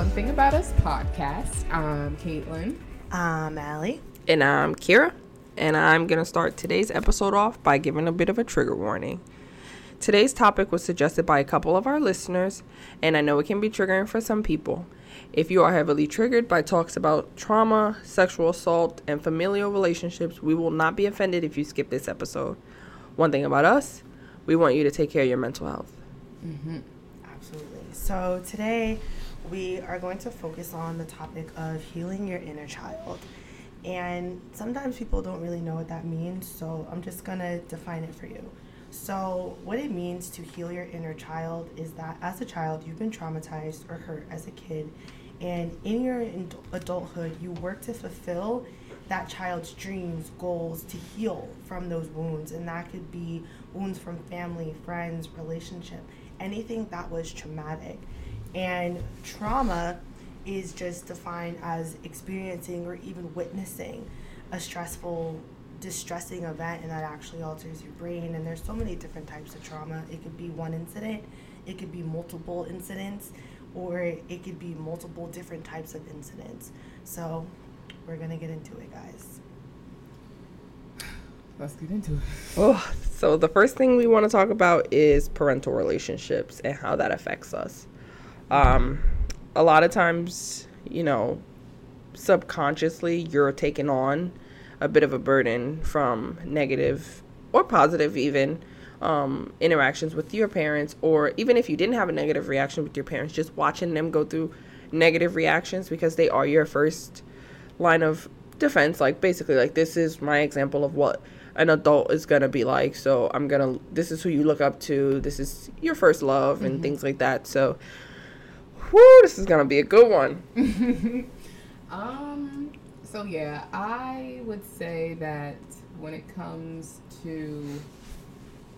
to the One Thing About Us podcast. I'm Caitlin. I'm Allie. And I'm Kira. And I'm going to start today's episode off by giving a bit of a trigger warning. Today's topic was suggested by a couple of our listeners, and I know it can be triggering for some people. If you are heavily triggered by talks about trauma, sexual assault, and familial relationships, we will not be offended if you skip this episode. One thing about us, we want you to take care of your mental health. Mm-hmm. Absolutely. So today we are going to focus on the topic of healing your inner child. And sometimes people don't really know what that means, so I'm just to define it for you. So, what it means to heal your inner child is that as a child, you've been traumatized or hurt as a kid, and in your adulthood, you work to fulfill that child's dreams, goals, to heal from those wounds. And that could be wounds from family, friends, relationship, anything that was traumatic. And trauma is just defined as experiencing or even witnessing a stressful, distressing event and that actually alters your brain. And there's so many different types of trauma. It could be one incident, it could be multiple incidents, or it could be multiple different types of incidents. So we're gonna get into it, guys. Let's get into it. Oh, so the first thing we want to talk about is parental relationships and how that affects us. Um, a lot of times, you know, subconsciously, you're taking on a bit of a burden from negative or positive, even um, interactions with your parents, or even if you didn't have a negative reaction with your parents, just watching them go through negative reactions because they are your first line of defense. Like, basically, like, this is my example of what an adult is gonna be like. So I'm gonna. This is who you look up to. This is your first love and mm-hmm. things like that. So, whoo, this is gonna be a good one. um. So yeah, I would say that when it comes to,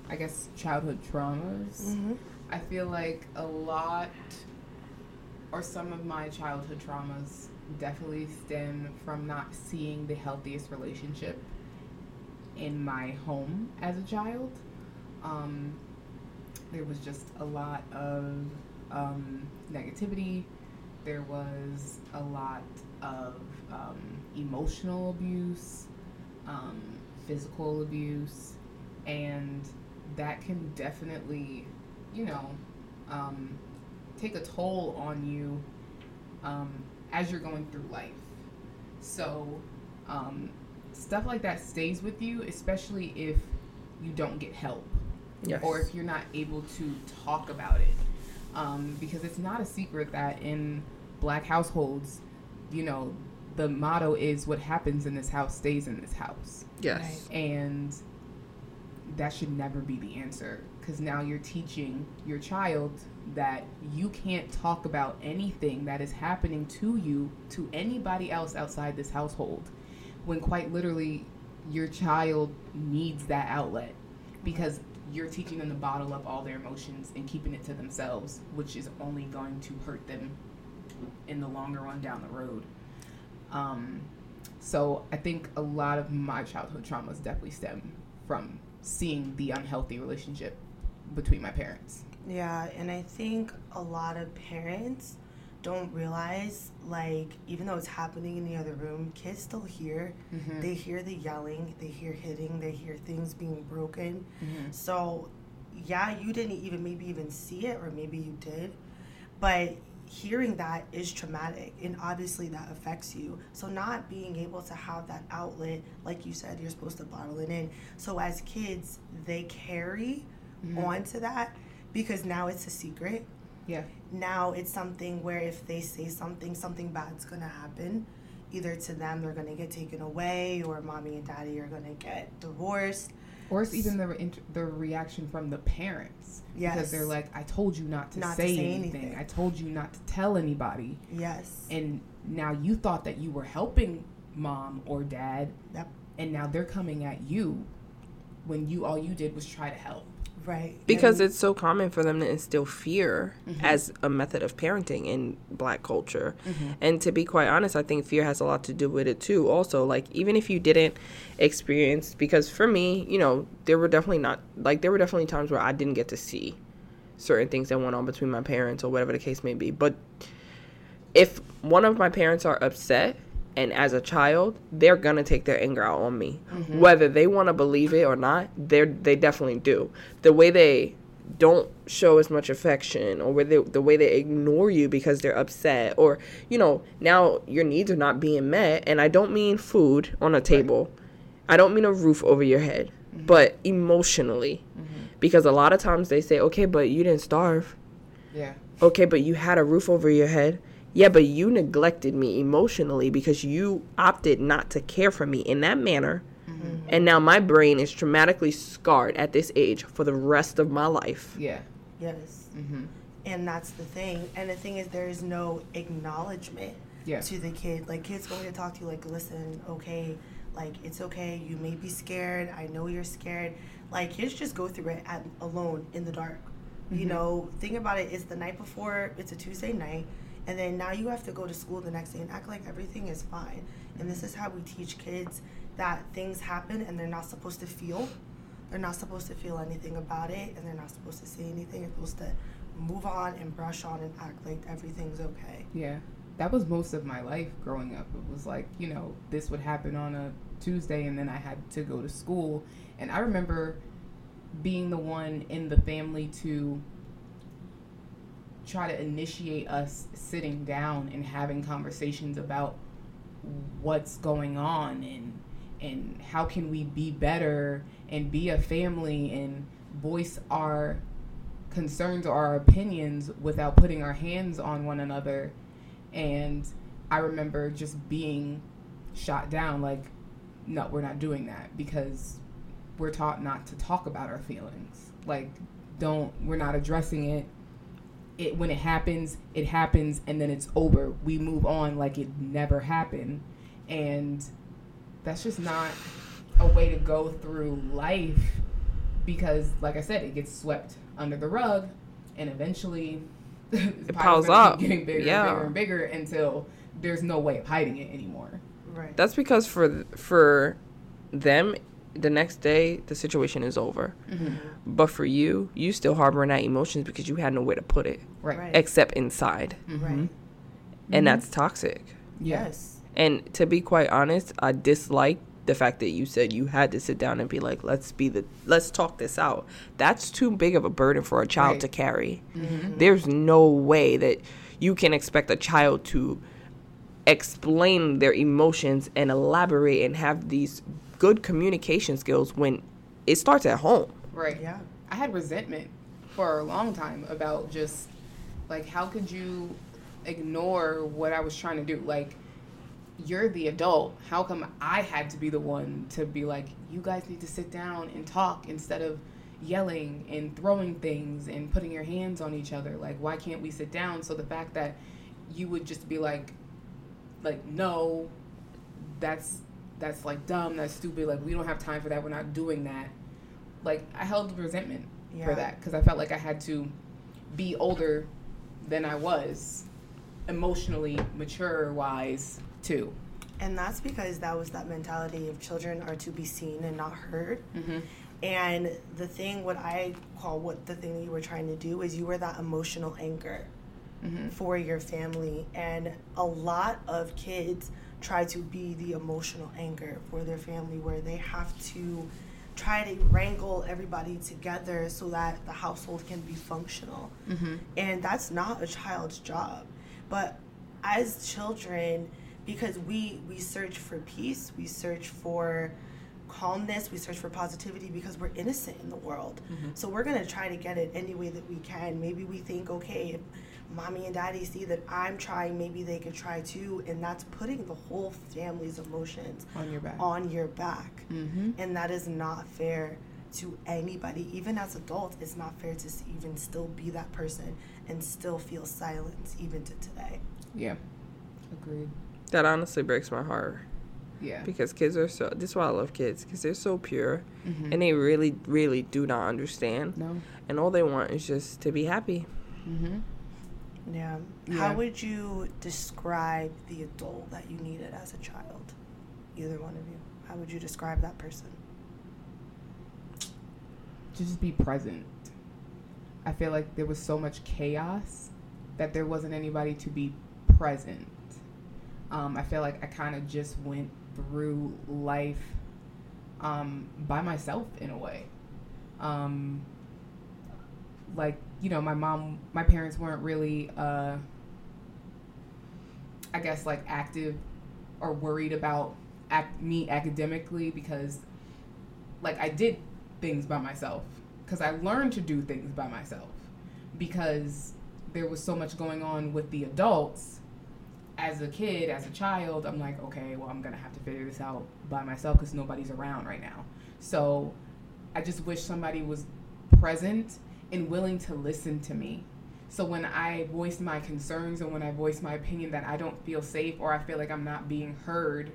I guess, childhood traumas, mm-hmm. I feel like a lot, or some of my childhood traumas definitely stem from not seeing the healthiest relationship in my home as a child. Um, there was just a lot of um, negativity. There was a lot of um, emotional abuse, um, physical abuse, and that can definitely, you know, um, take a toll on you um, as you're going through life. So, um, stuff like that stays with you, especially if you don't get help. Yes. Or if you're not able to talk about it. Um, because it's not a secret that in black households, you know, the motto is what happens in this house stays in this house. Yes. And that should never be the answer because now you're teaching your child that you can't talk about anything that is happening to you to anybody else outside this household when quite literally your child needs that outlet because you're teaching them to bottle up all their emotions and keeping it to themselves, which is only going to hurt them in the longer run down the road. Um, so I think a lot of my childhood traumas definitely stem from seeing the unhealthy relationship between my parents. Yeah, and I think a lot of parents don't realize like even though it's happening in the other room kids still hear mm-hmm. they hear the yelling they hear hitting they hear things being broken mm-hmm. so yeah you didn't even maybe even see it or maybe you did but hearing that is traumatic and obviously that affects you so not being able to have that outlet like you said you're supposed to bottle it in so as kids they carry mm-hmm. onto that because now it's a secret yeah. Now it's something where if they say something, something bad's gonna happen. Either to them, they're gonna get taken away, or mommy and daddy are gonna get divorced. Or it's even the the reaction from the parents. Yes. Because they're like, I told you not to, not say, to say anything. anything. I told you not to tell anybody. Yes. And now you thought that you were helping mom or dad. Yep. And now they're coming at you when you all you did was try to help. Right. Because and, it's so common for them to instill fear mm-hmm. as a method of parenting in black culture. Mm-hmm. And to be quite honest, I think fear has a lot to do with it too. Also, like, even if you didn't experience, because for me, you know, there were definitely not, like, there were definitely times where I didn't get to see certain things that went on between my parents or whatever the case may be. But if one of my parents are upset and as a child they're gonna take their anger out on me. Mm-hmm. Whether they want to believe it or not they they definitely do. The way they don't show as much affection or where they, the way they ignore you because they're upset or you know now your needs are not being met and i don't mean food on a table. I don't mean a roof over your head mm-hmm. but emotionally. Mm-hmm. Because a lot of times they say okay but you didn't starve. Yeah. okay but you had a roof over your head yeah but you neglected me emotionally because you opted not to care for me in that manner and now my brain is traumatically scarred at this age for the rest of my life Yeah. Yes. Mm-hmm. And that's the thing. And the thing is, there is no acknowledgement Yeah. to the kid. Like, kids going to talk to you, like, listen, okay, like, it's okay. You may be scared. I know you're scared. Like, kids just go through it at, alone in the dark. You know, think about it. It's the night before, it's a Tuesday night. And then now you have to go to school the next day and act like everything is fine. And this is how we teach kids that things happen and they're not supposed to feel. They're not supposed to feel anything about it and they're not supposed to say anything. They're supposed to move on and brush on and act like everything's okay. Yeah. That was most of my life growing up. It was like, you know, this would happen on a Tuesday and then I had to go to school. And I remember being the one in the family to try to initiate us sitting down and having conversations about what's going on and and how can we be better and be a family and voice our concerns or our opinions without putting our hands on one another. And i remember just being shot down like no we're not doing that because we're taught not to talk about our feelings. Like don't we're not addressing it it when it happens it happens and then it's over we move on like it never happened and that's just not a way to go through life because like i said it gets swept under the rug and eventually it piles up. getting bigger Yeah. and bigger and bigger until there's no way of hiding it anymore Right. That's because for for them, the next day the situation is over. Mm-hmm. But for you, you still harboring that emotions because you had nowhere to put it right, Right. except inside, mm-hmm. Right. and mm-hmm. that's toxic. Yes. And to be quite honest, I dislike the fact that you said you had to sit down and be like, "Let's be the let's talk this out." That's too big of a burden for a child Right. to carry. Mm-hmm. There's no way that you can expect a child to explain their emotions and elaborate and have these good communication skills when it starts at home. right Yeah. I had resentment for a long time about just like how could you ignore what I was trying to do? Like you're the adult. How come I had to be the one to be like you guys need to sit down and talk instead of yelling and throwing things and putting your hands on each other? Like why can't we sit down? So the fact that you would just be like like no that's that's like dumb, that's stupid. Like we don't have time for that. We're not doing that. Like I held resentment Yeah. for that because I felt like I had to be older than I was, emotionally mature wise too. And that's because that was that mentality of children are to be seen and not heard. Mm-hmm. And the thing, what I call what the thing that you were trying to do is you were that emotional anchor Mm-hmm. for your family. And a lot of kids try to be the emotional anchor for their family where they have to try to wrangle everybody together so that the household can be functional. Mm-hmm. And that's not a child's job. But as children, because we we search for peace, we search for calmness, we search for positivity because we're innocent in the world. So we're gonna try to get it any way that we can. Maybe we think, okay, if mommy and daddy see that I'm trying, maybe they could try too, and that's putting the whole family's emotions On your back. on your back. Mm-hmm. And that is not fair to anybody. Even as adults, it's not fair to even still be that person and still feel silence even to today. Yeah. Agreed. That honestly breaks my heart Yeah. because kids are so. This is why I love kids because they're so pure Mm-hmm. and they really, really do not understand, no. and all they want is just to be happy. Mm-hmm. Yeah. Yeah. How would you describe the adult that you needed as a child? Either one of you. How would you describe that person? To just be present. I feel like there was so much chaos that there wasn't anybody to be present. Um, I feel like I kind of just went through life um, by myself in a way. Um, like you know, my mom, my parents weren't really, uh, I guess, like active or worried about ac- me academically because, like, I did things by myself because I learned to do things by myself because there was so much going on with the adults as a kid, as a child, I'm like, okay, well, I'm gonna have to figure this out by myself because nobody's around right now. So I just wish somebody was present and willing to listen to me. So when I voice my concerns and when I voice my opinion that I don't feel safe or I feel like I'm not being heard,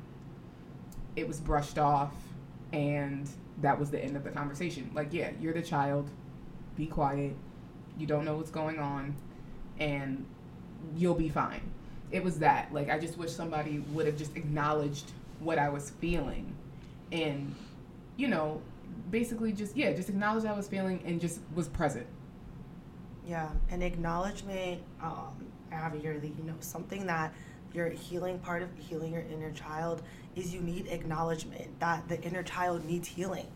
it was brushed off and that was the end of the conversation. Like, yeah, you're the child, be quiet, you don't know what's going on, and you'll be fine it was that. Like I just wish somebody would have just acknowledged what I was feeling, and you know, basically just yeah, just acknowledge that I was feeling and just was present. Yeah, and acknowledgement. Um, yearly, you know, something that your healing part of healing your inner child is you need acknowledgement that the inner child needs healing.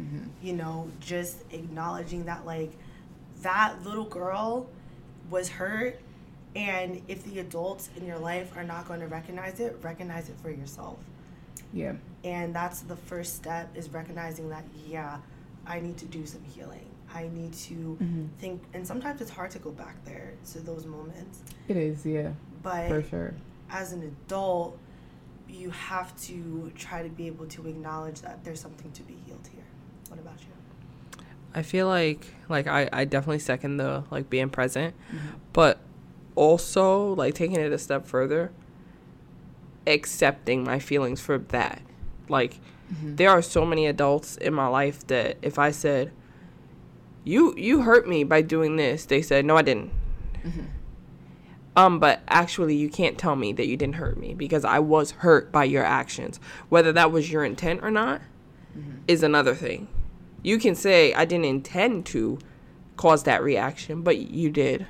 Mm-hmm. You know, just acknowledging that like that little girl was hurt and if the adults in your life are not going to recognize it, recognize it for yourself. Yeah. And that's the first step is recognizing that, yeah, I need to do some healing. I need to mm-hmm. think, and sometimes it's hard to go back there to those moments. It is, yeah. But for sure. As an adult, you have to try to be able to acknowledge that there's something to be healed here. What about you? I feel like like I, I definitely second the like being present. Mm-hmm. But also like taking it a step further accepting my feelings for that like mm-hmm. there are so many adults in my life that if i said you you hurt me by doing this they said no i didn't mm-hmm. um but actually you can't tell me that you didn't hurt me because i was hurt by your actions whether that was your intent or not mm-hmm. is another thing you can say i didn't intend to cause that reaction but you did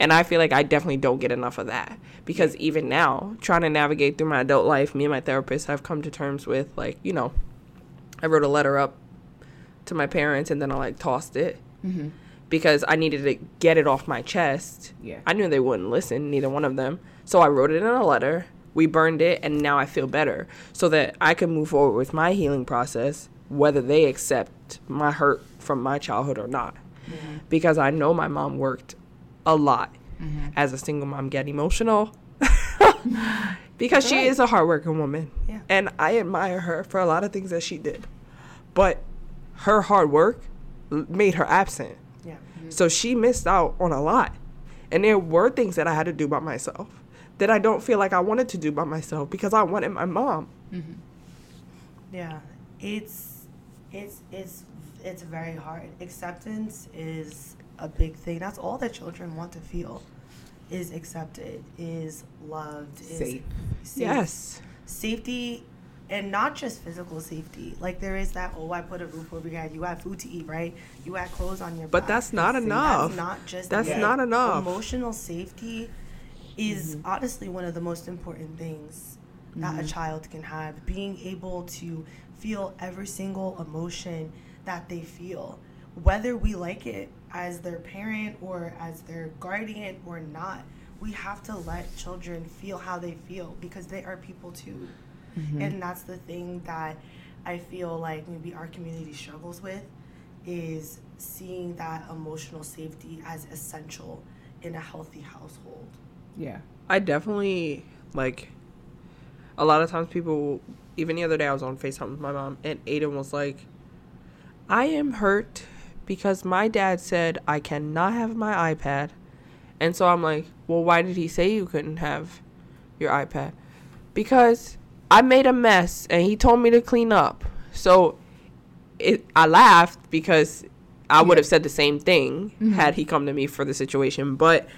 and I feel like I definitely don't get enough of that because even now, trying to navigate through my adult life, me and my therapist have come to terms with like, you know, I wrote a letter up to my parents and then I like tossed it mm-hmm. because I needed to get it off my chest. Yeah. I knew they wouldn't listen, neither one of them. So I wrote it in a letter. We burned it and now I feel better so that I can move forward with my healing process whether they accept my hurt from my childhood or not. Mm-hmm. Because I know my mom worked a lot mm-hmm. as a single mom get emotional because she is a hardworking woman yeah. and i admire her for a lot of things that she did but her hard work made her absent yeah. Mm-hmm. so she missed out on a lot and there were things that i had to do by myself that i don't feel like i wanted to do by myself because i wanted my mom mm-hmm. yeah it's it's it's it's very hard acceptance is a big thing. That's all that children want to feel is accepted, is loved, is safe. Yes. Safety and not just physical safety. Like there is that, oh, I put a roof over your head. You have food to eat, right? You have clothes on your but back. But that's not enough. That's not just. That's not enough. Emotional safety is mm-hmm. honestly one of the most important things mm-hmm. that a mm-hmm. child can have. Being able to feel every single emotion that they feel, whether we like it as their parent or as their guardian or not. We have to let children feel how they feel because they are people too. Mm-hmm. And that's the thing that I feel like maybe our community struggles with is seeing that emotional safety as essential in a healthy household. Yeah. I definitely like a lot of times people even the other day I was on FaceTime with my mom and Aiden was like I am hurt because my dad said I cannot have my iPad. And so I'm like, well, why did he say you couldn't have your iPad? Because I made a mess and he told me to clean up. So it, I laughed because I would have said the same thing mm-hmm. had he come to me for the situation. But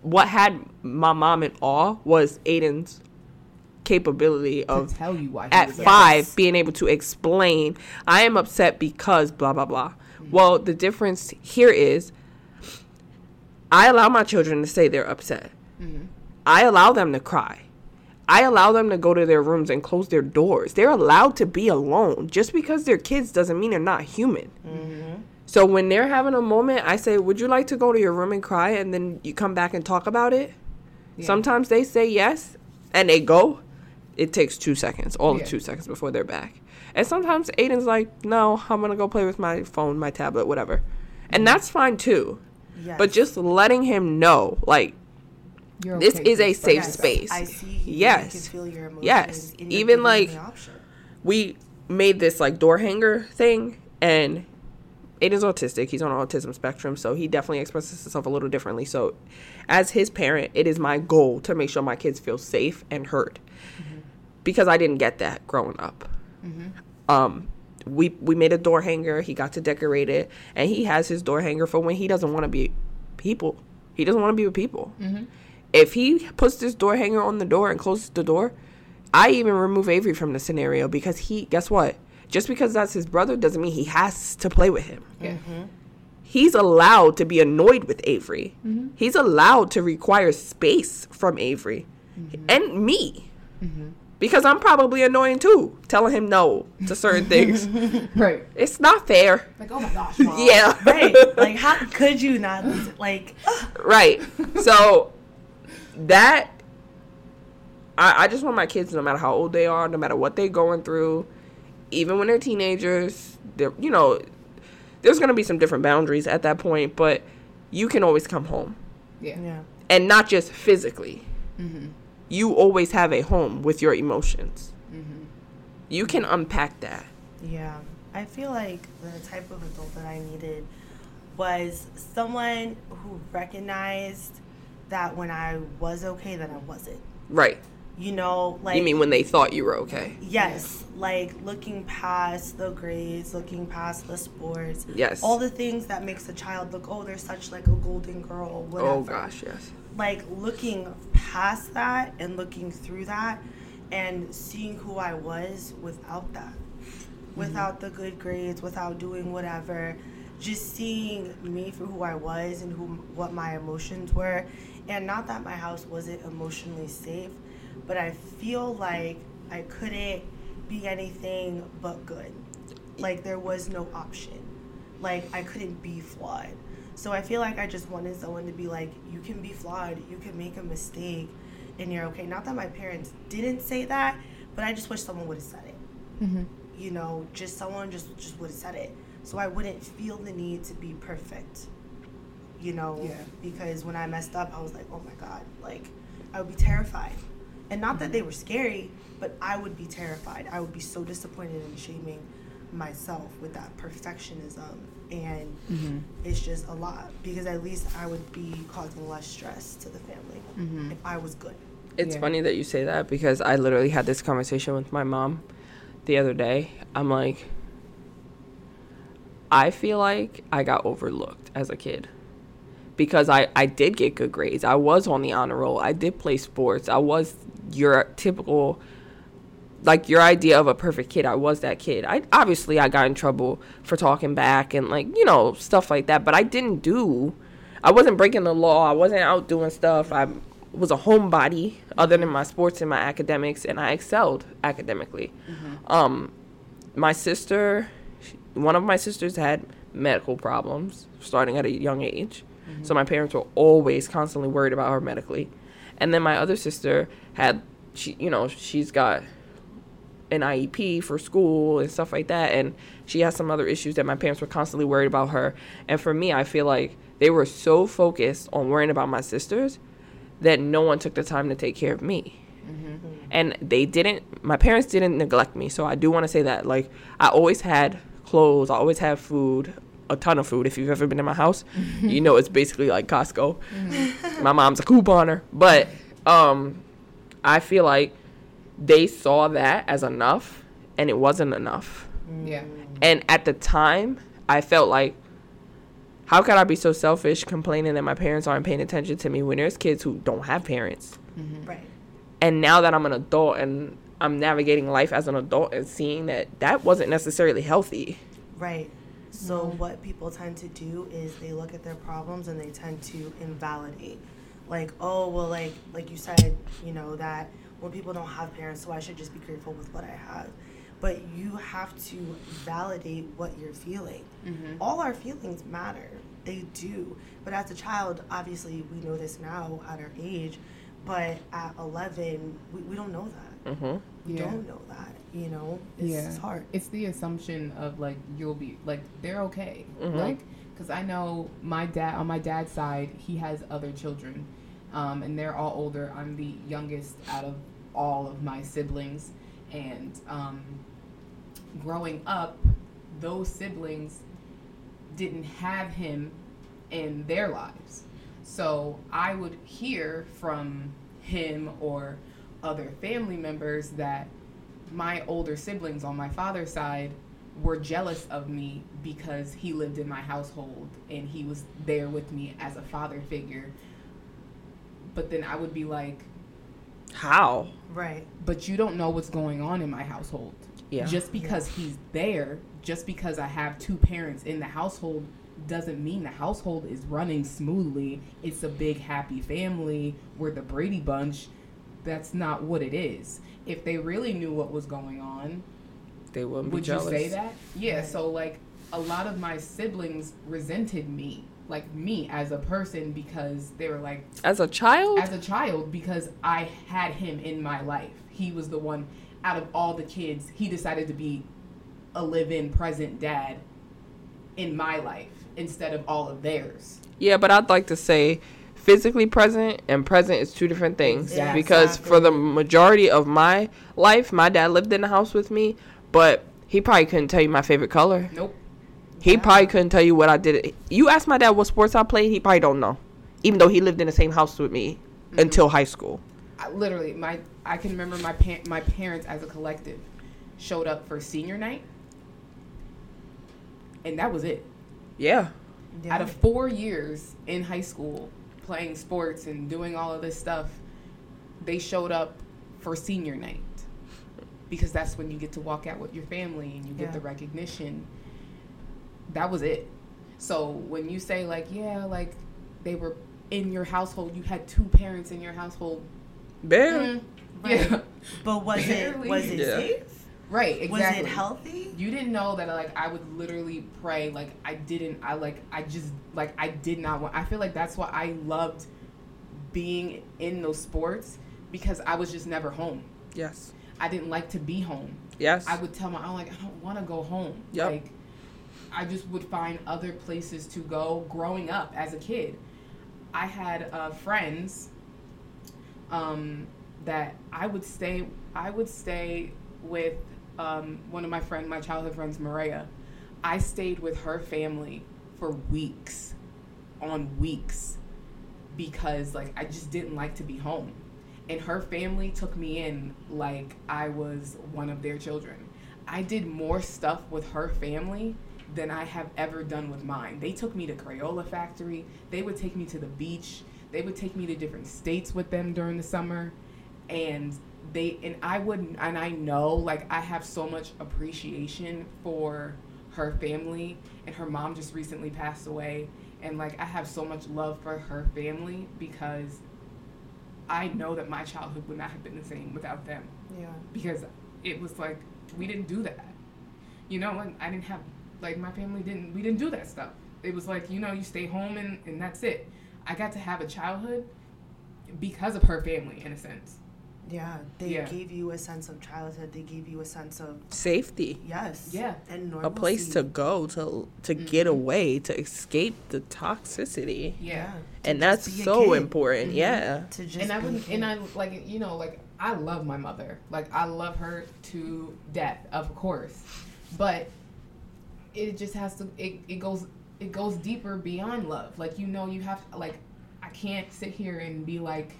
what had my mom in awe was Aiden's capability of tell you why at five yes. being able to explain i am upset because blah blah blah mm-hmm. well the difference here is I allow my children to say they're upset. I allow them to cry. I allow them to go to their rooms and close their doors. They're allowed to be alone. Just because they're kids doesn't mean they're not human. So when they're having a moment, I say, Would you like to go to your room and cry? And then you come back and talk about it? Yeah. Sometimes they say yes and they go. It takes two seconds, all Yeah. of two seconds before they're back. And sometimes Aiden's like, No, I'm going to go play with my phone, my tablet, whatever. And that's fine too. Yes. But just letting him know, like, this is a safe Yes, space. I see you. Yes. You can feel your emotions. Yes. Even, like- we made this like door hanger thing and Aiden's autistic. He's on autism spectrum, so he definitely expresses himself a little differently. So, as his parent, it is my goal to make sure my kids feel safe and heard, because I didn't get that growing up. Um, we we made a door hanger. He got to decorate it, and he has his door hanger for when he doesn't want to be people. He doesn't want to be with people. Mm-hmm. If he puts this door hanger on the door and closes the door, I even remove Avery from the scenario because he, guess what? Just because that's his brother doesn't mean he has to play with him. Yeah. Mm-hmm. He's allowed to be annoyed with Avery. Mm-hmm. He's allowed to require space from Avery and me. Because I'm probably annoying too, telling him no to certain things. Right. It's not fair. Like, oh my gosh, mom. Yeah. right. Like, how could you not? Like, right. So that I, I just want my kids, no matter how old they are, no matter what they're going through, even when they're teenagers, they're you know, there's gonna be some different boundaries at that point, but you can always come home. Yeah. yeah. And not just physically. Mm-hmm. You always have a home with your emotions. Mm-hmm. You can unpack that. Yeah. I feel like the type of adult that I needed was someone who recognized that when I was okay, that I wasn't. Right. You know, like you mean when they thought you were okay? Yes, like looking past the grades, looking past the sports. Yes. All the things that makes a child look, oh, they're such like a golden girl, oh, whatever. Oh gosh, yes. Like looking past that and looking through that and seeing who I was without that. Mm-hmm. Without the good grades, without doing whatever. Just seeing me for who I was and who what my emotions were. And not that my house wasn't emotionally safe, but I feel like I couldn't be anything but good. Like there was no option. Like I couldn't be flawed. So I feel like I just wanted someone to be like, you can be flawed, you can make a mistake, and you're okay. Not that my parents didn't say that, but I just wish someone would have said it. Mm-hmm. You know, just someone just just would have said it, so I wouldn't feel the need to be perfect. You know, Yeah. because when I messed up, I was like, oh my god, like I would be terrified, and not that mm-hmm. they were scary, but I would be terrified. I would be so disappointed and shaming myself with that perfectionism and mm-hmm. it's just a lot because at least I would be causing less stress to the family mm-hmm. if I was good. It's Yeah. funny that you say that because I literally had this conversation with my mom the other day. I'm like, I feel like I got overlooked as a kid because I, I did get good grades. I was on the honor roll. I did play sports. I was your typical, like your idea of a perfect kid. I was that kid. I obviously I got in trouble for talking back and like you know stuff like that. But I didn't do. I wasn't breaking the law. I wasn't out doing stuff. I was a homebody other than my sports and my academics, and I excelled academically. Um, my sister, she- one of my sisters had medical problems starting at a young age. So my parents were always constantly worried about her medically. And then my other sister had she you know, she's got an IEP for school and stuff like that and she has some other issues that my parents were constantly worried about her. And for me, I feel like they were so focused on worrying about my sisters that no one took the time to take care of me. And they didn't my parents didn't neglect me so i do want to say that like i always had clothes i always had food a ton of food. If you've ever been in my house you know it's basically like costco. My mom's a couponer but um i feel like they saw that as enough and it wasn't enough Yeah. and at the time i felt like how could i be so selfish complaining that my parents aren't paying attention to me when there's kids who don't have parents mm-hmm. Right. and now that I'm an adult and I'm navigating life as an adult and seeing that that wasn't necessarily healthy. Right. So mm-hmm. what people tend to do is they look at their problems and they tend to invalidate. Like, oh well like like you said, you know, that when people don't have parents, so I should just be grateful with what I have. But you have to validate what you're feeling. Mm-hmm. All our feelings matter. They do. But as a child, obviously we know this now at our age, but at 11, we, we don't know that. Mm-hmm. We Yeah. don't know that, you know? It's, yeah, it's hard. It's the assumption of like you'll be like they're okay, Mhm. like because I know my dad on my dad's side he has other children, um, and they're all older. I'm the youngest out of all of my siblings, and um, growing up, those siblings didn't have him in their lives. So I would hear from him or other family members that my older siblings on my father's side were jealous of me because he lived in my household and he was there with me as a father figure. But then I would be like, How? Right. but you don't know what's going on in my household. Yeah. Just because he's there, just because I have two parents in the household, doesn't mean the household is running smoothly. It's a big happy family. We're the Brady Bunch. That's not what it is. If they really knew what was going on, They wouldn't be would you say that? Yeah. Right. So like, a lot of my siblings resented me, like me as a person, because they were like, As a child? as a child because I had him in my life. He was the one out of all the kids, he decided to be a live-in present dad in my life instead of all of theirs. Yeah, but I'd like to say physically present and present is two different things. Because for the majority of my life, my dad lived in the house with me, but he probably couldn't tell you my favorite color. Nope. He Yeah. probably couldn't tell you what I did. You ask my dad what sports I played, he probably don't know. Even though he lived in the same house with me mm-hmm. until high school. I, literally, my I can remember my pa- my parents as a collective showed up for senior night, and that was it. Yeah. Yeah. out of four years in high school playing sports and doing all of this stuff, they showed up for senior night because that's when you get to walk out with your family and you get Yeah. the recognition. That was it. So when you say like, yeah, like they were in your household, you had two parents in your household. Barely. Mm, Right. Yeah, But was Barely. it was it Yeah. safe? right. Exactly. Was it healthy? You didn't know that like I would literally pray like I didn't I like I just like I did not want I feel like that's why I loved being in those sports because I was just never home. Yes. I didn't like to be home. Yes. I would tell my I'm like I don't want to go home. Yep. Like I just would find other places to go growing up as a kid. I had uh, friends um, that I would stay I would stay with um, one of my friend my childhood friends Maria. I stayed with her family for weeks on weeks because like I just didn't like to be home. And her family took me in like I was one of their children. I did more stuff with her family than I have ever done with mine. They took me to Crayola Factory. They would take me to the beach. They would take me to different states with them during the summer. And they and I wouldn't and I know like I have so much appreciation for her family and her mom just recently passed away and like I have so much love for her family because I know that my childhood would not have been the same without them Yeah. because it was like we didn't do that. You know, and I didn't have like my family didn't we didn't do that stuff. It was like, you know, you stay home and, and that's it. I got to have a childhood because of her family in a sense. Yeah. They Yeah. gave you a sense of childhood. They gave you a sense of Safety. yes. Yeah. And A place to go to to get Mhm. away to escape the toxicity. Yeah. To And just that's so kid. important. Mhm. Yeah. To just and I be wouldn't, and I like you know like I love my mother like I love her to death of course, but it just has to it, it goes it goes deeper beyond love like you know you have like I can't sit here and be like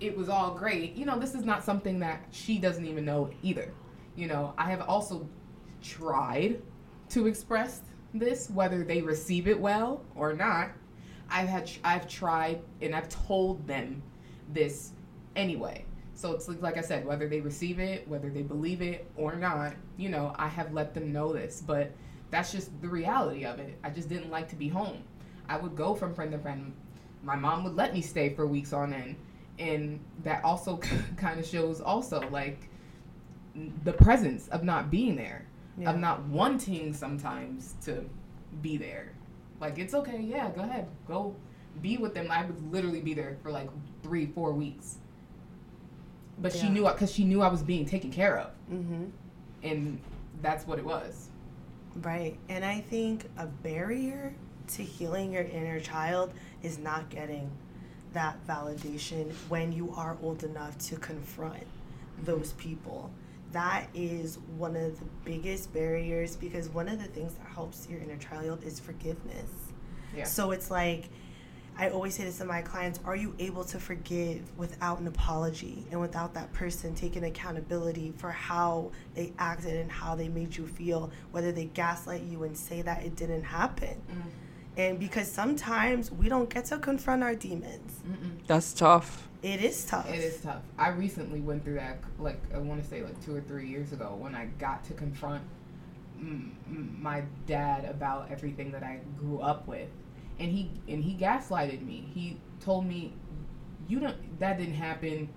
it was all great you know this is not something that she doesn't even know either you know I have also tried to express this whether they receive it well or not I've had I've tried and I've told them this anyway. So it's like, like I said, whether they receive it, whether they believe it or not, you know, I have let them know this. But that's just the reality of it. I just didn't like to be home. I would go from friend to friend. My mom would let me stay for weeks on end, and that also kind of shows also like the presence of not being there, Yeah. of not wanting sometimes to be there. Like it's okay, yeah, go ahead, go be with them. I would literally be there for like three, four weeks. But she knew because she knew I was being taken care of, Mm-hmm. and that's what it was. Right. And I think a barrier to healing your inner child is not getting that validation when you are old enough to confront those people. That is one of the biggest barriers because one of the things that helps your inner child is forgiveness. Yeah. So it's like, I always say this to my clients are you able to forgive without an apology and without that person taking accountability for how they acted and how they made you feel, whether they gaslight you and say that it didn't happen? And because sometimes we don't get to confront our demons, That's tough. it is tough. It is tough. I recently went through that, like I want to say, like two or three years ago, when I got to confront mm, mm, my dad about everything that I grew up with, and he and he gaslighted me. He told me, "You don't. That didn't happen.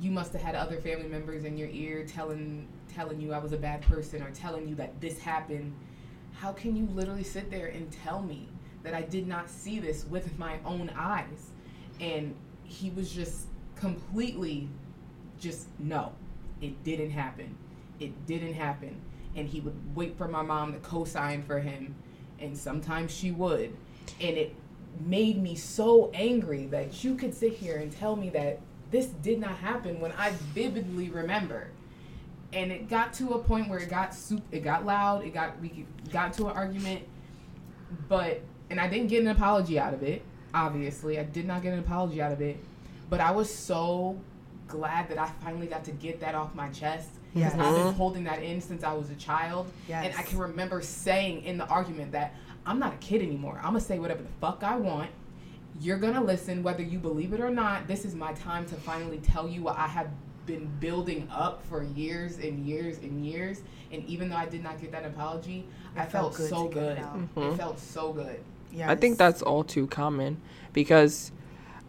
You must have had other family members in your ear telling telling you I was a bad person or telling you that this happened. How can you literally sit there and tell me that I did not see this with my own eyes?" And he was just completely just no it didn't happen it didn't happen and he would wait for my mom to co-sign for him and sometimes she would and it made me so angry that you could sit here and tell me that this did not happen when i vividly remember. And it got to a point where it got soup it got loud it got we got to an argument. But and I didn't get an apology out of it. Obviously, I did not get an apology out of it, but I was so glad that I finally got to get that off my chest. Because Yes. I've been holding that in since I was a child, and I can remember saying in the argument that I'm not a kid anymore. I'm gonna say whatever the fuck I want. You're gonna listen whether you believe it or not. This is my time to finally tell you what I have been building up for years and years and years. And even though I did not get that apology, It I felt, felt good so to get it good. out. Mm-hmm. It felt so good. Yes. I think that's all too common because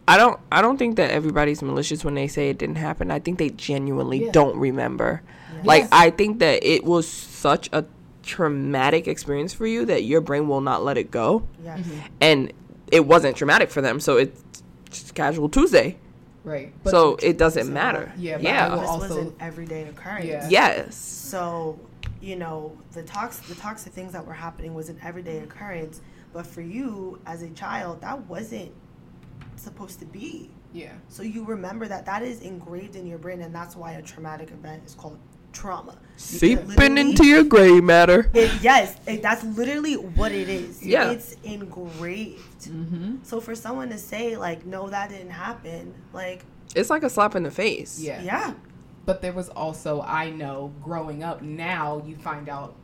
I don't I don't think that everybody's malicious when they say it didn't happen. I think they genuinely Yeah. don't remember. Like Yes. I think that it was such a traumatic experience for you that your brain will not let it go. Yes. And it wasn't traumatic for them, so it's just casual Tuesday. Right. so it doesn't so- matter. Yeah, but Yeah. I will This was also- an everyday occurrence. Yeah. Yes. So, you know, the tox the toxic things that were happening was an everyday occurrence, but for you as a child, that wasn't supposed to be. yeah. So you remember that that is engraved in your brain, and that's why a traumatic event is called trauma. Because Seeping into your gray matter. It, yes, it, that's literally what it is. Yeah. It's engraved. Mm-hmm. So for someone to say like, no, that didn't happen, like, It's like a slap in the face. Yeah. yeah, But there was also, I know, growing up, now you find out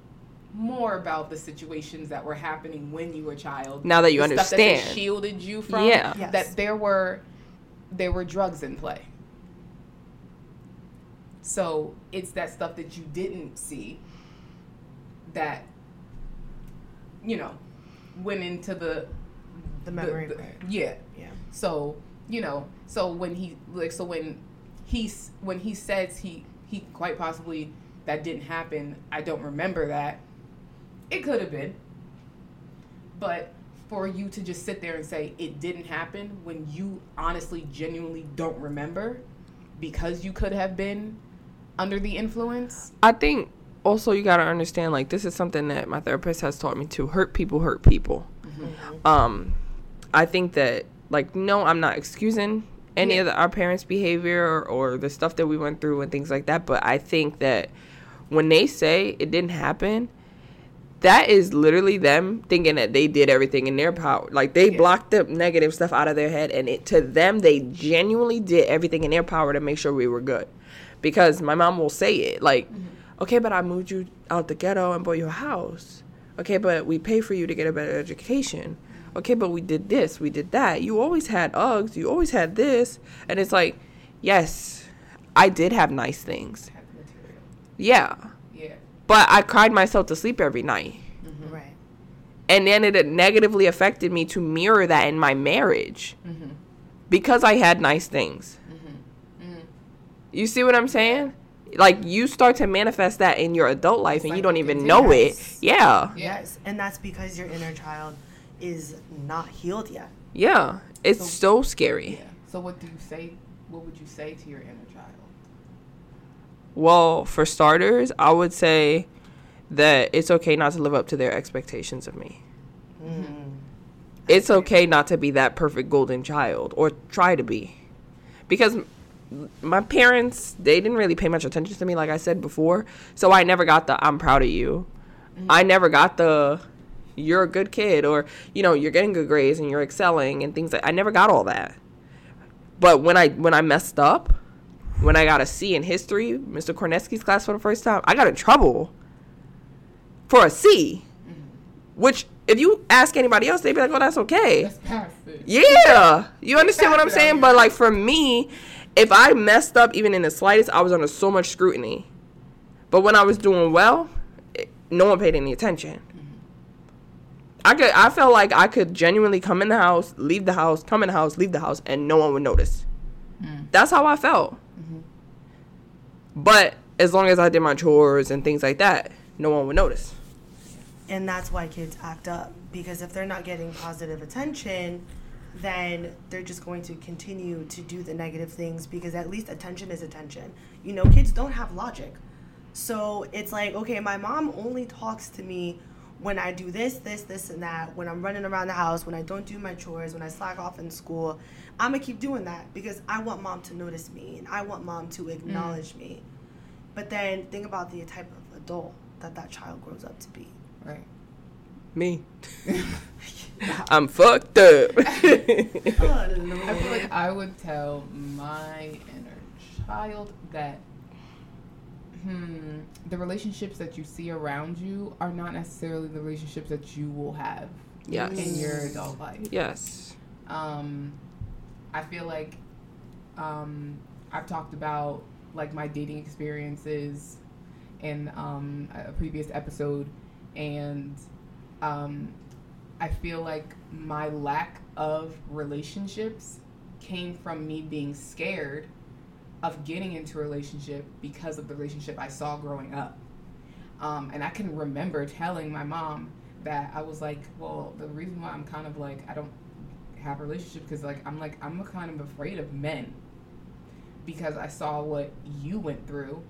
more about the situations that were happening when you were a child. Now that you The stuff that they understand. shielded you from. Yeah. Yes. That there were, there were drugs in play. So it's that stuff that you didn't see that, you know, went into the the memory the- brain. yeah. Yeah. So you know, so when he like, so when he's when he says he he quite possibly that didn't happen. I don't remember that. It could have been, but for you to just sit there and say it didn't happen when you honestly, genuinely don't remember, because you could have been under the influence. I think also you gotta understand like this is something that my therapist has taught me to hurt people hurt people. Um, I think that like no, I'm not excusing any Yeah. of the, our parents' behavior or, or the stuff that we went through and things like that, but I think that when they say it didn't happen, that is literally them thinking that they did everything in their power. Like they Yeah. blocked the negative stuff out of their head, and it to them they genuinely did everything in their power to make sure we were good. Because my mom will say it like, "Okay, but I moved you out the ghetto and bought you a house. Okay, but we pay for you to get a better education. Okay, but we did this, we did that. You always had Uggs, you always had this, and it's like, yes, I did have nice things. Type. Yeah, Yeah. but I cried myself to sleep every night. Right. And then it negatively affected me to mirror that in my marriage Mm-hmm. because I had nice things. Mm-hmm. You see what I'm saying? Like you start to manifest that in your adult life and you don't even know it. Yeah. Yeah. Yes, and that's because your inner child is not healed yet. Yeah. It's So- so scary. Yeah. So what do you say? What would you say to your inner child? Well, for starters, I would say that it's okay not to live up to their expectations of me. Mm. It's okay not to be that perfect golden child or try to be. Because m- my parents, they didn't really pay much attention to me like I said before. So I never got the I'm proud of you. Mm-hmm. I never got the you're a good kid or you know, you're getting good grades and you're excelling and things like I never got all that. But when I when I messed up, when I got a C in history, Mr. Kornetsky's class for the first time, I got in trouble for a C. Mm-hmm. Which if you ask anybody else, they'd be like, "Oh, that's okay." That's. Yeah, you understand what I'm Pass it out saying? But like for me, if I messed up even in the slightest, I was under so much scrutiny. But when I was doing well, it, no one paid any attention. I could, I felt like I could genuinely come in the house, leave the house, come in the house, leave the house, and no one would notice. Mm. That's how I felt. But as long as I did my chores and things like that, no one would notice. And that's why kids act up because if they're not getting positive attention, then they're just going to continue to do the negative things because at least attention is attention. You know, kids don't have logic. So it's like, okay, my mom only talks to me when I do this, this, this, and that, when I'm running around the house, when I don't do my chores, when I slack off in school. I'm gonna keep doing that because I want mom to notice me and I want mom to mm. acknowledge me. But then think about the type of adult that that child grows up to be. Right. Me. I'm fucked up. I feel like I would tell my inner child that hmm, the relationships that you see around you are not necessarily the relationships that you will have yes. in your adult life. Yes. Um, I feel like um, I've talked about like my dating experiences in um, a previous episode, and um, I feel like my lack of relationships came from me being scared of getting into a relationship because of the relationship I saw growing up. Um, and I can remember telling my mom that I was like, well, the reason why I'm kind of like, I don't have a relationship because like I'm like I'm kind of afraid of men because I saw what you went through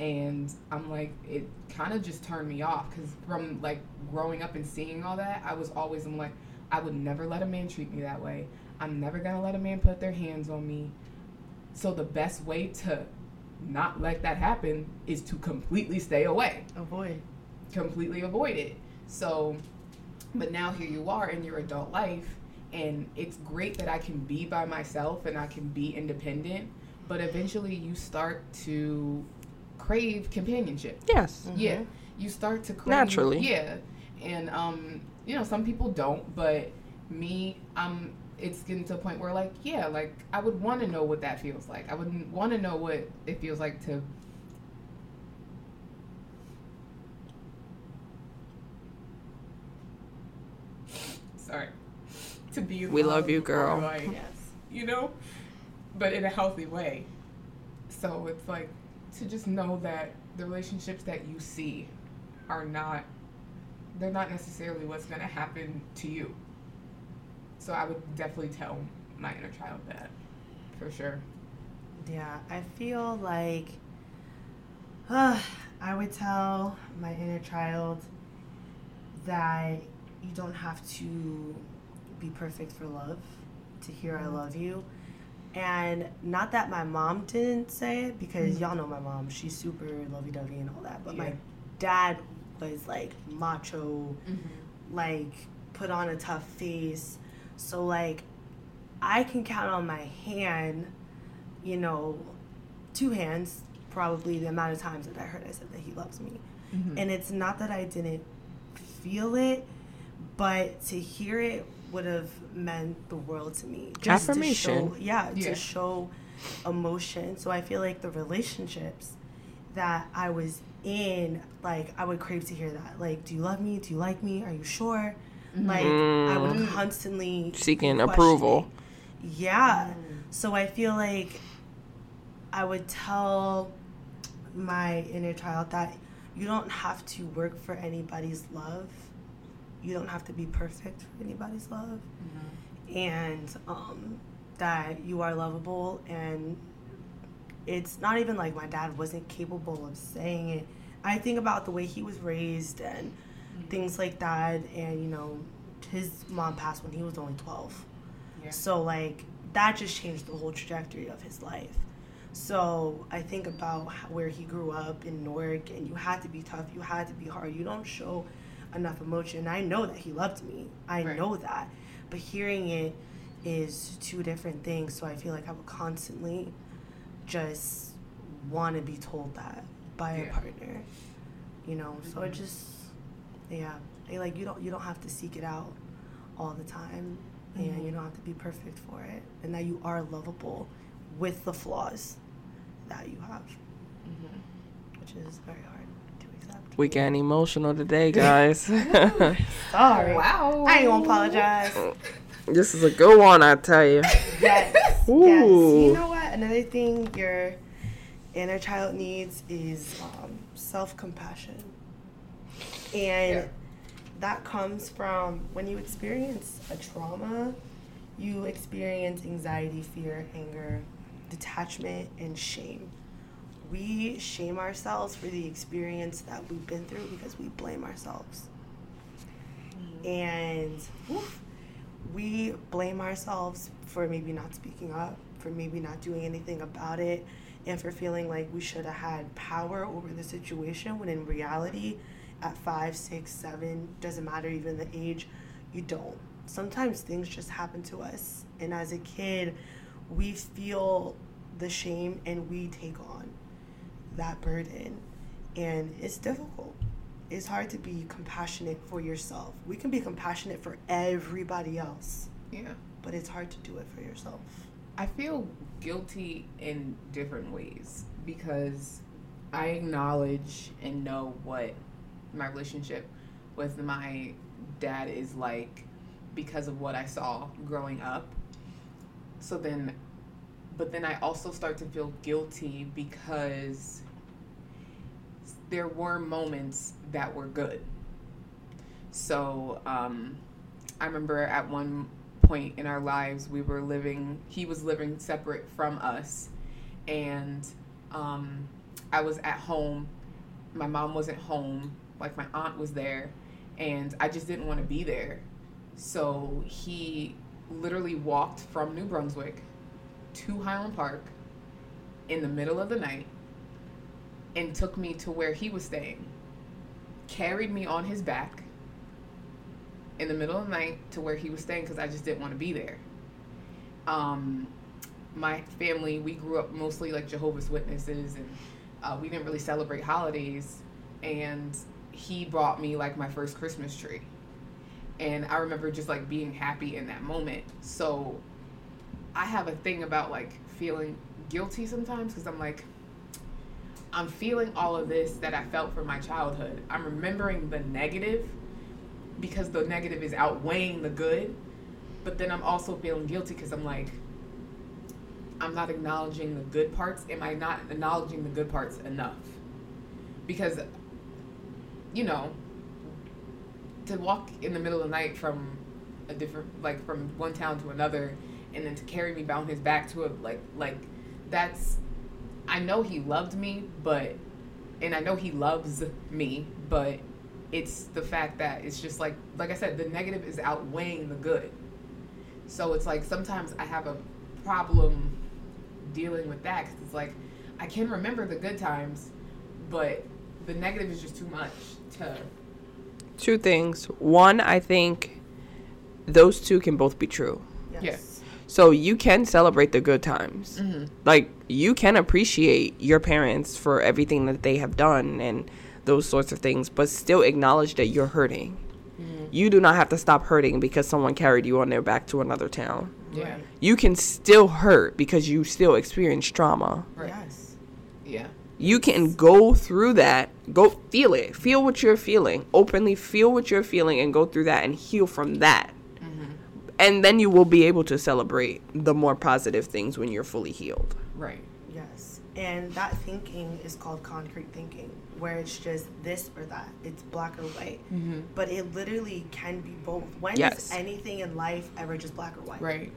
and I'm like it kind of just turned me off because from like growing up and seeing all that I was always I'm like I would never let a man treat me that way I'm never gonna let a man put their hands on me so the best way to not let that happen is to completely stay away Avoid. completely avoid it. So, but now here you are in your adult life, and it's great that I can be by myself and I can be independent, but eventually you start to crave companionship. Yes. Yeah, you start to crave Naturally. Yeah, and um, you know, some people don't, but me, um, it's getting to a point where like, yeah, like I would want to know what that feels like. I would want to know what it feels like to sorry to be We love loved you, girl. I- Yes. you know but in a healthy way so it's like to just know that the relationships that you see are not they're not necessarily what's going to happen to you. So i would definitely tell my inner child that for sure. Yeah, I feel like uh, I would tell my inner child that you don't have to be perfect for love to hear I love you. And not that my mom didn't say it because y'all know my mom, she's super lovey dovey and all that. But my dad was like macho, like put on a tough face. So like I can count on my hand, you know, two hands, probably the amount of times that I heard I said that he loves me. Mm-hmm. And it's not that I didn't feel it, but to hear it would have meant the world to me. Affirmation. To show, yeah, Yeah. to show emotion. So I feel like the relationships that I was in, like I would crave to hear that. Like, do you love me? Do you like me? Are you sure? Like I would Mm. constantly Seeking approval. Yeah. So I feel like I would tell my inner child that you don't have to work for anybody's love. You don't have to be perfect for anybody's love. And um, that you are lovable. And it's not even like my dad wasn't capable of saying it. I think about the way he was raised and things like that. And, you know, his mom passed when he was only 12. Yeah. So like that just changed the whole trajectory of his life. So I think about where he grew up in Newark, and you had to be tough, you had to be hard. You don't show enough emotion. I know that he loved me. I Right. know that, but hearing it is two different things. So I feel like I would constantly just want to be told that by a partner. You know, so it mm-hmm. just yeah, like you don't you don't have to seek it out all the time and mm-hmm. you don't have to be perfect for it and that you are lovable with the flaws that you have mm-hmm. which is very hard We getting emotional today, guys. sorry Wow. i ain't gonna apologize this is a good one, I tell you. yes yes you know what another thing your inner child needs is um, self-compassion and Yeah. that comes from when you experience a trauma you experience anxiety fear anger detachment and shame we shame ourselves for the experience that we've been through because we blame ourselves. Mm-hmm. And oof, we blame ourselves for maybe not speaking up for maybe not doing anything about it and for feeling like we should have had power over the situation when in reality at five six seven doesn't matter even the age you don't. Sometimes things just happen to us and as a kid we feel the shame and we take on that burden and it's difficult it's hard to be compassionate for yourself we can be compassionate for everybody else Yeah. but it's hard to do it for yourself I feel guilty in different ways because I acknowledge and know what my relationship with my dad is like because of what I saw growing up. So then, but then I also start to feel guilty because there were moments that were good. So um, I remember at one point in our lives we were living he was living separate from us and um, i was at home. My mom wasn't home. Like my aunt was there and i just didn't want to be there. So he literally walked from new brunswick to highland park in the middle of the night and took me to where he was staying carried me on his back in the middle of the night to where he was staying because I just didn't want to be there. Um, my family, we grew up mostly like Jehovah's Witnesses, and uh, we didn't really celebrate holidays. And he brought me like my first Christmas tree, and I remember just like being happy in that moment. So I have a thing about like feeling guilty sometimes because I'm like. I'm feeling all of this that I felt from my childhood. I'm remembering the negative because the negative is outweighing the good. But then I'm also feeling guilty because I'm like, I'm not acknowledging the good parts. Am I not acknowledging the good parts enough? Because, you know, to walk in the middle of the night from a different, like from one town to another, and then to carry me down his back to a like, like that's. I know he loved me, but, and I know he loves me, but it's the fact that it's just like like I said, the negative is outweighing the good. So it's like sometimes I have a problem dealing with that because it's like I can remember the good times, but the negative is just too much to. Two things. One, I think those two can both be true. yes So you can celebrate the good times. Mm-hmm. Like you can appreciate your parents for everything that they have done and those sorts of things, but still acknowledge that you're hurting. You do not have to stop hurting because someone carried you on their back to another town. Yeah. Right. You can still hurt because you still experience trauma. Right. yes Yeah. you can go through that go feel it feel what you're feeling openly feel what you're feeling and go through that and heal from that and then you will be able to celebrate the more positive things when you're fully healed Right. Yes. And that thinking is called concrete thinking, where it's just this or that. It's black or white. Mm-hmm. But it literally can be both. When Yes. is anything in life ever just black or white? Right.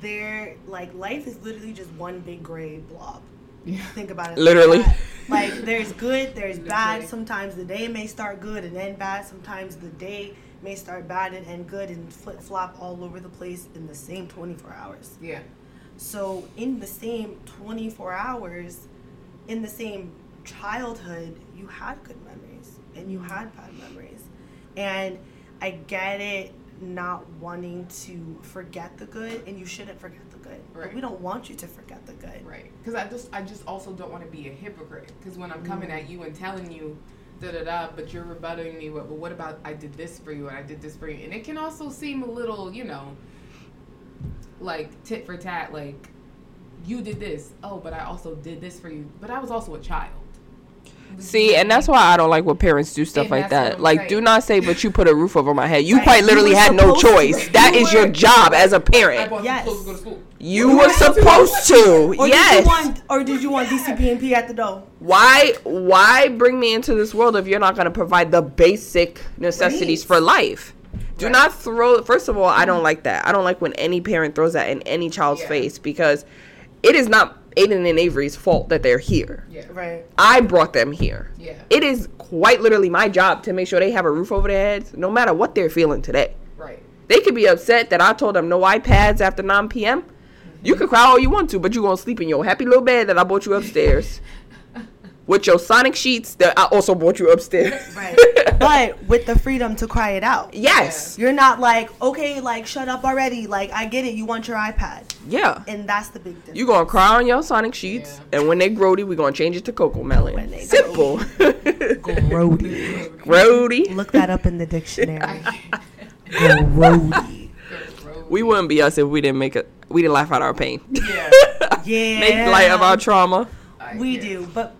There, like, life is literally just one big gray blob. Yeah. Think about it. Literally. Like. Like, there's good, there's bad. Sometimes the day may start good and end bad. Sometimes the day may start bad and end good and flip flop all over the place in the same 24 hours. Yeah. So in the same 24 hours, in the same childhood, you had good memories and you had bad memories. And I get it not wanting to forget the good and you shouldn't forget the good. But Right. we don't want you to forget the good. Right. Because I just I just also don't want to be a hypocrite. Because when I'm coming mm-hmm. at you and telling you da da da, but you're rebutting me with, but what about I did this for you and I did this for you, and it can also seem a little, you know, like tit for tat, like you did this. Oh, but I also did this for you. But I was also a child. See, and that's why I don't like when parents do stuff And like that. Like, saying. do not say, "But you put a roof over my head." You Right. quite literally were had no supposed to. choice. That You is your job as a parent. bought Yes. you to go to school. You were supposed to. Or Yes. you want or did you want DCP&P at the door? Why? Why bring me into this world if you're not going to provide the basic necessities Right. for life? Do Right. not throw. First of all, I don't mm-hmm. like that. I don't like when any parent throws that in any child's Yeah. face because it is not Aiden and Avery's fault that they're here. Yeah. Right. I brought them here. Yeah. It is quite literally my job to make sure they have a roof over their heads, no matter what they're feeling today. Right. They could be upset that I told them no iPads after 9 p.m. You mm-hmm. can cry all you want to, but you're going to sleep in your happy little bed that I bought you upstairs. With your Sonic sheets that I also bought you upstairs. Right. but with the freedom to cry it out. yes. You're not like, okay, like shut up already. Like I get it, you want your iPad. Yeah. And that's the big difference. You're going to cry on your Sonic sheets, and when they grody, we're going to change it to Cocomelon. When they Simple. Grody. grody. Look that up in the dictionary. Grody. We wouldn't be us if we didn't make it. We didn't laugh out our pain. Yeah. Yeah. make light of our trauma. I We get- do, but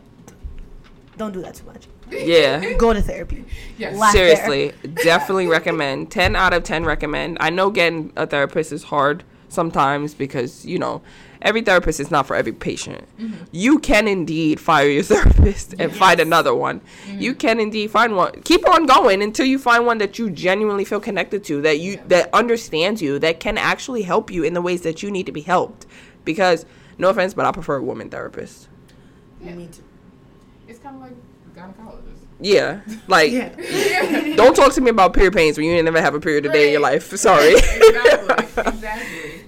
don't do that too much. Yeah. Go to therapy. Yes. Laugh there. Seriously, definitely recommend. 10 out of 10 recommend. I know getting a therapist is hard sometimes because, you know, every therapist is not for every patient. Mm-hmm. You can indeed fire your therapist and find another one. Mm-hmm. You can indeed find one. Keep on going until you find one that you genuinely feel connected to, that you that understands you, that can actually help you in the ways that you need to be helped. Because no offense, but I prefer a woman therapist. Yeah. Me too. It's kind of like gynecologist. Yeah. Like Yeah. Don't talk to me about period pains when you ain't never have a period a day in your life. Sorry. exactly. Exactly.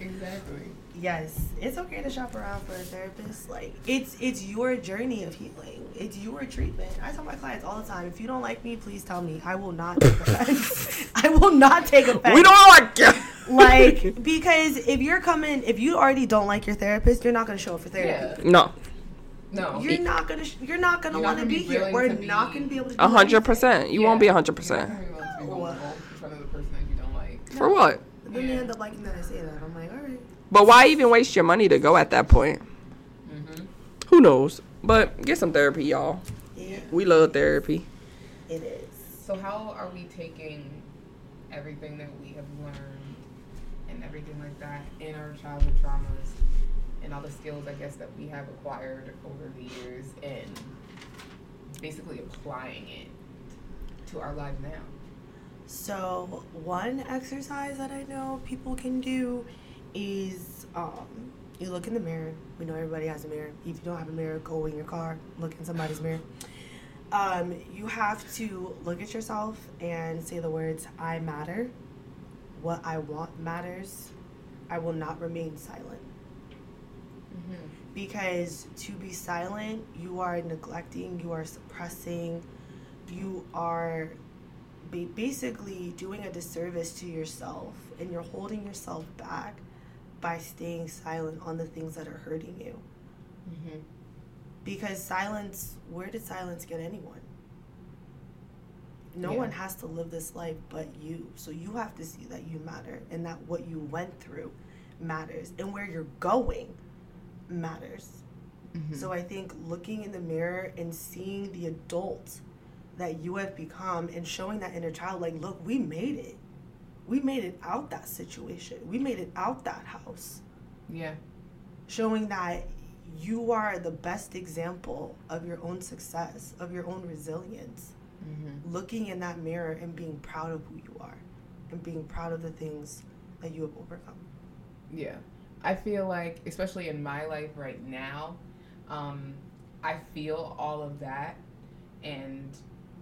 Exactly. Yes, it's okay to shop around for a therapist. Like it's it's your journey of healing. It's your treatment. I tell my clients all the time, if you don't like me, please tell me. I will not take offense. I will not take offense. we don't like you. like because if you're coming, if you already don't like your therapist, you're not gonna show up for therapy. Yeah. No, No. You're not gonna. sh- You're not gonna want to be be here. We're to not gonna be able to. Do a hundred percent. You won't be a hundred You're percent. not gonna be able to be vulnerable in front of the person that you don't like. For what? Then they Yeah. end up liking that I say that. I'm like, all right. But why even waste your money to go at that point? Mm-hmm. Who knows? But get some therapy, y'all. Yeah, We love therapy. it is. So how are we taking everything that we have learned and everything like that in our childhood traumas and all the skills I guess that we have acquired over the years and basically applying it to our lives now? So one exercise that I know people can do is um, you look in the mirror. We know everybody has a mirror. If you don't have a mirror, go in your car, look in somebody's mirror. Um, you have to look at yourself and say the words "I matter." What I want matters. I will not remain silent Mm-hmm. because to be silent, you are neglecting, you are suppressing, you are ba- basically doing a disservice to yourself, and you're holding yourself back by staying silent on the things that are hurting you. Mm-hmm. Because silence, where did silence get anyone? No Yeah. one has to live this life but you. So you have to see that you matter and that what you went through matters and where you're going matters. Mm-hmm. So I think looking in the mirror and seeing the adult that you have become and showing that inner child, like, look, we made it. We made it out that situation. We made it out that house. Yeah. Showing that you are the best example of your own success, of your own resilience. Mm-hmm. Looking in that mirror and being proud of who you are and being proud of the things that you have overcome. Yeah. I feel like, especially in my life right now, um, I feel all of that. And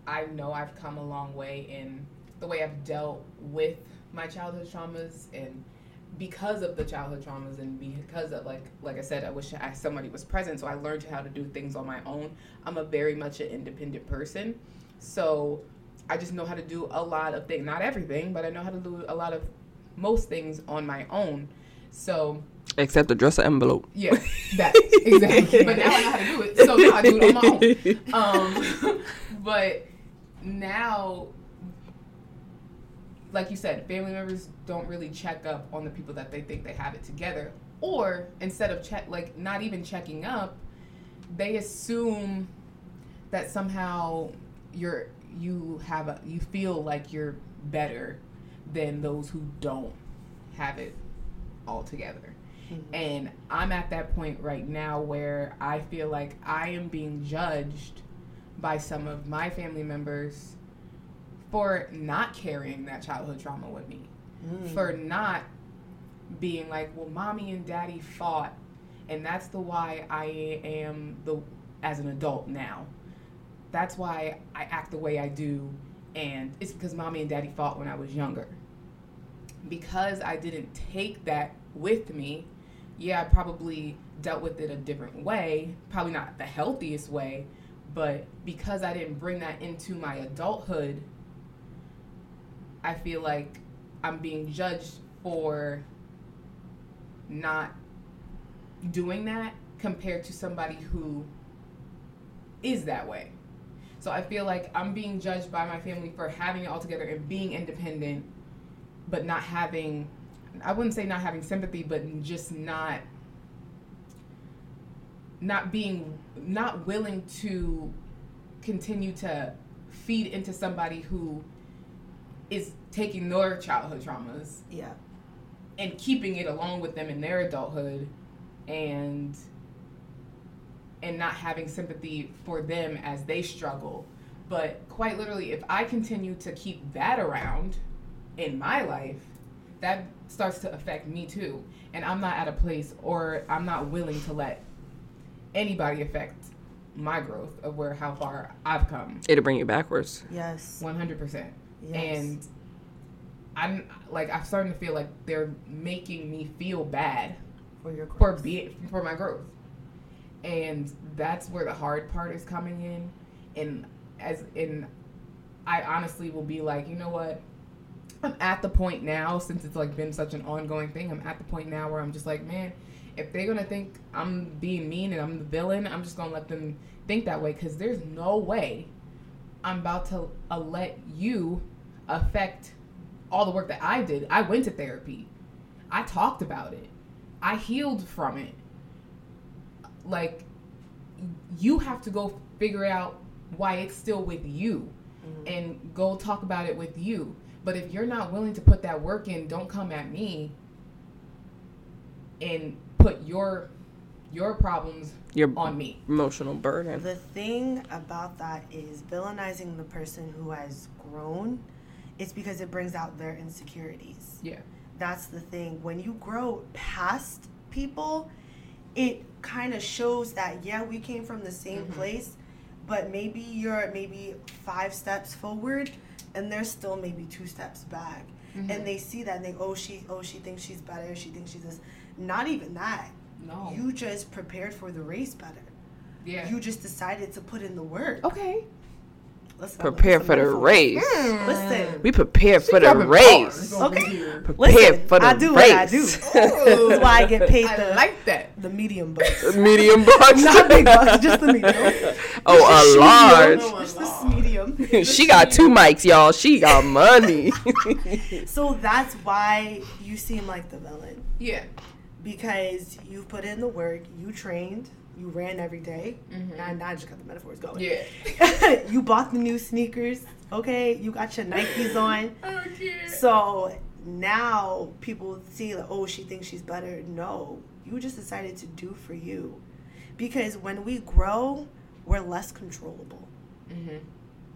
I know I've come a long way in the way I've dealt with my childhood traumas and because of the childhood traumas and because of like like I said, I wish I, somebody was present, so I learned how to do things on my own. I'm a very much an independent person, so I just know how to do a lot of things. Not everything, but I know how to do a lot of most things on my own. So except address an envelope. Yeah, that exactly. but now I know how to do it, so now I do it on my own. Um, but now like you said, family members don't really check up on the people that they think they have it together. Or instead of check, like not even checking up, they assume that somehow you're you have a you feel like you're better than those who don't have it all together. Mm-hmm. And I'm at that point right now where I feel like I am being judged by some of my family members for not carrying that childhood trauma with me, mm. for not being like, well, mommy and daddy fought, and that's the why I am the as an adult now. That's why I act the way I do, and it's because mommy and daddy fought when I was younger. Because I didn't take that with me, yeah, I probably dealt with it a different way, probably not the healthiest way, but because I didn't bring that into my adulthood I feel like I'm being judged for not doing that compared to somebody who is that way. So I feel like I'm being judged by my family for having it all together and being independent, but not having, I wouldn't say not having sympathy, but just not, not being, not willing to continue to feed into somebody who is taking their childhood traumas yeah. and keeping it along with them in their adulthood and and not having sympathy for them as they struggle. But quite literally if i continue to keep that around in my life that starts to affect me too and i'm not at a place or i'm not willing to let anybody affect my growth of where how far i've come it'll bring you backwards yes 100% Yes. And I'm like I'm starting to feel like they're making me feel bad for your growth. for being for my growth. And that's where the hard part is coming in. And as in I honestly will be like, you know what? I'm at the point now since it's like been such an ongoing thing. I'm at the point now where I'm just like, man, if they're gonna think I'm being mean and I'm the villain, I'm just gonna let them think that way because there's no way I'm about to uh, let you affect all the work that I did. I went to therapy. I talked about it. I healed from it. Like you have to go figure out why it's still with you mm-hmm. and go talk about it with you. But if you're not willing to put that work in, don't come at me and put your your problems your on me. Emotional burden. The thing about that is villainizing the person who has grown it's because it brings out their insecurities. Yeah. That's the thing. When you grow past people, it kind of shows that yeah, we came from the same mm-hmm. place, but maybe you're maybe five steps forward and they're still maybe two steps back. Mm-hmm. And they see that and they oh she oh she thinks she's better, she thinks she's this. Not even that. No. You just prepared for the race better. Yeah. You just decided to put in the work. Okay. Listen, prepare for the race. Mm. Listen, we prepare for the race. Okay, prepare Listen, for the I do race. What I do. That's why I get paid. The, I like that. The medium bucks. medium bucks. Not big bucks, just the medium. Oh, a large. Just this medium. she got two mics, y'all. She got money. so that's why you seem like the villain. Yeah. Because you put in the work, you trained, you ran every day. Mhm. Now, now I just got the metaphors going. Yeah. you bought the new sneakers, okay? You got your Nikes on. I can't. So now people see like, oh, she thinks she's better. No, you just decided to do for you, because when we grow, we're less controllable. Mhm.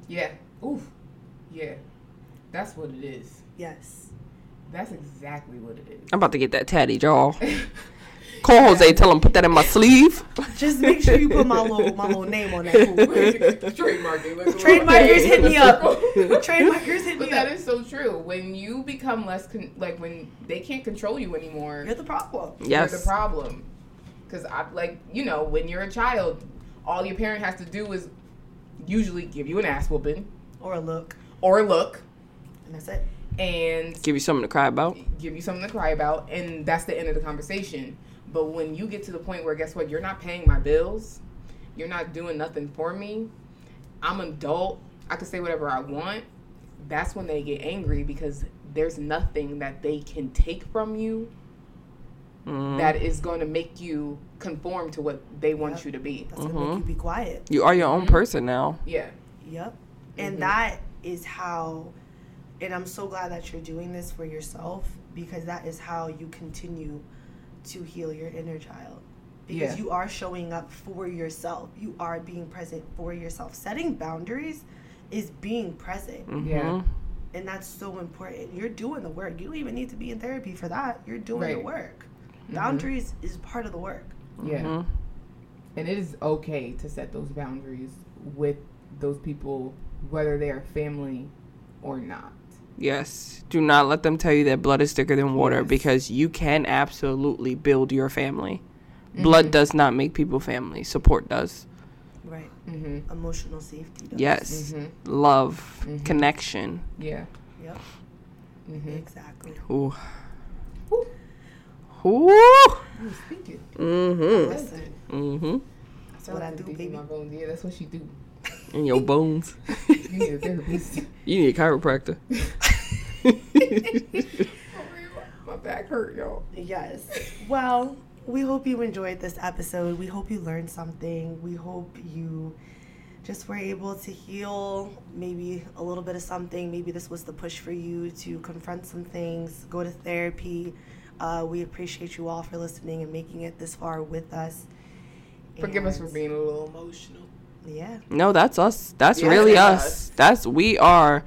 Yeah. Oof. Yeah. That's what it is. Yes. That's exactly what it is. I'm about to get that tatty jaw. Call Jose, tell him put that in my sleeve. Just make sure you put my little my little name on that. food. Trademarking. Like a little Trademarkers hit me up. Trademarkers hit me that up. is so true. When you become less, con- like when they can't control you anymore, You're the problem. Yes. you're the problem. Because I like you know when you're a child, all your parent has to do is usually give you an ass whooping Or a look, or a look and that's it. and Give you something to cry about. give you something to cry about, and that's the end of the conversation. But when you get to the point where, guess what, you're not paying my bills, you're not doing nothing for me, I'm an adult, I can say whatever I want, that's when they get angry because there's nothing that they can take from you Mm. that is going to make you conform to what they want Yep. you to be. That's gonna make you be quiet. You are your own Mm-hmm. person now. Yeah. Yep. And Mhm. that is how, and I'm so glad that you're doing this for yourself because that is how you continue to heal your inner child. Because Yeah. you are showing up for yourself. You are being present for yourself. Setting boundaries is being present. Mhm. Yeah. And that's so important. You're doing the work. You don't even need to be in therapy for that. You're doing the Right. work. Mhm. Boundaries is part of the work. Yeah. Mhm. And it is okay to set those boundaries with those people, whether they are family or not. Yes. Do not let them tell you that blood is thicker than water Yes. because you can absolutely build your family. Blood does not make people family. Support does. Right. Mm-hmm. Emotional safety. Does. Yes. Mm-hmm. Love, Mhm. connection. Yeah. Yep. Mm-hmm. Exactly. Ooh. Woo. Ooh. You speaking. Mhm. Listen. Mhm. That's what I do, baby. My bones. Yeah, that's what she do. In your bones. You need a therapist. You need a chiropractor. my back hurt, y'all. Yes. Well, we hope you enjoyed this episode. We hope you learned something. We hope you just were able to heal maybe a little bit of something. Maybe this was the push for you to confront some things, go to therapy. Uh, we appreciate you all for listening and making it this far with us. Forgive us for being a little emotional. Yeah. No, that's us. That's Yeah, really that's us. us. That's we are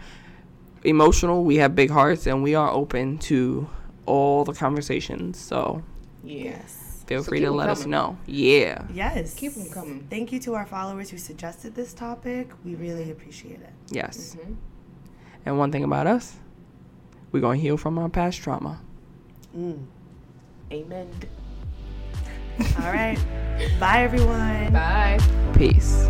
emotional. We have big hearts, and we are open to all the conversations. So Yes. feel So free to to 'em let us know. Yeah. Yes. Keep 'em coming. Thank you to our followers who suggested this topic. We really appreciate it. Yes. Mm-hmm. And one thing about us, we're gonna heal from our past trauma. Mm. Amen. All right. Bye, everyone. Bye. Peace.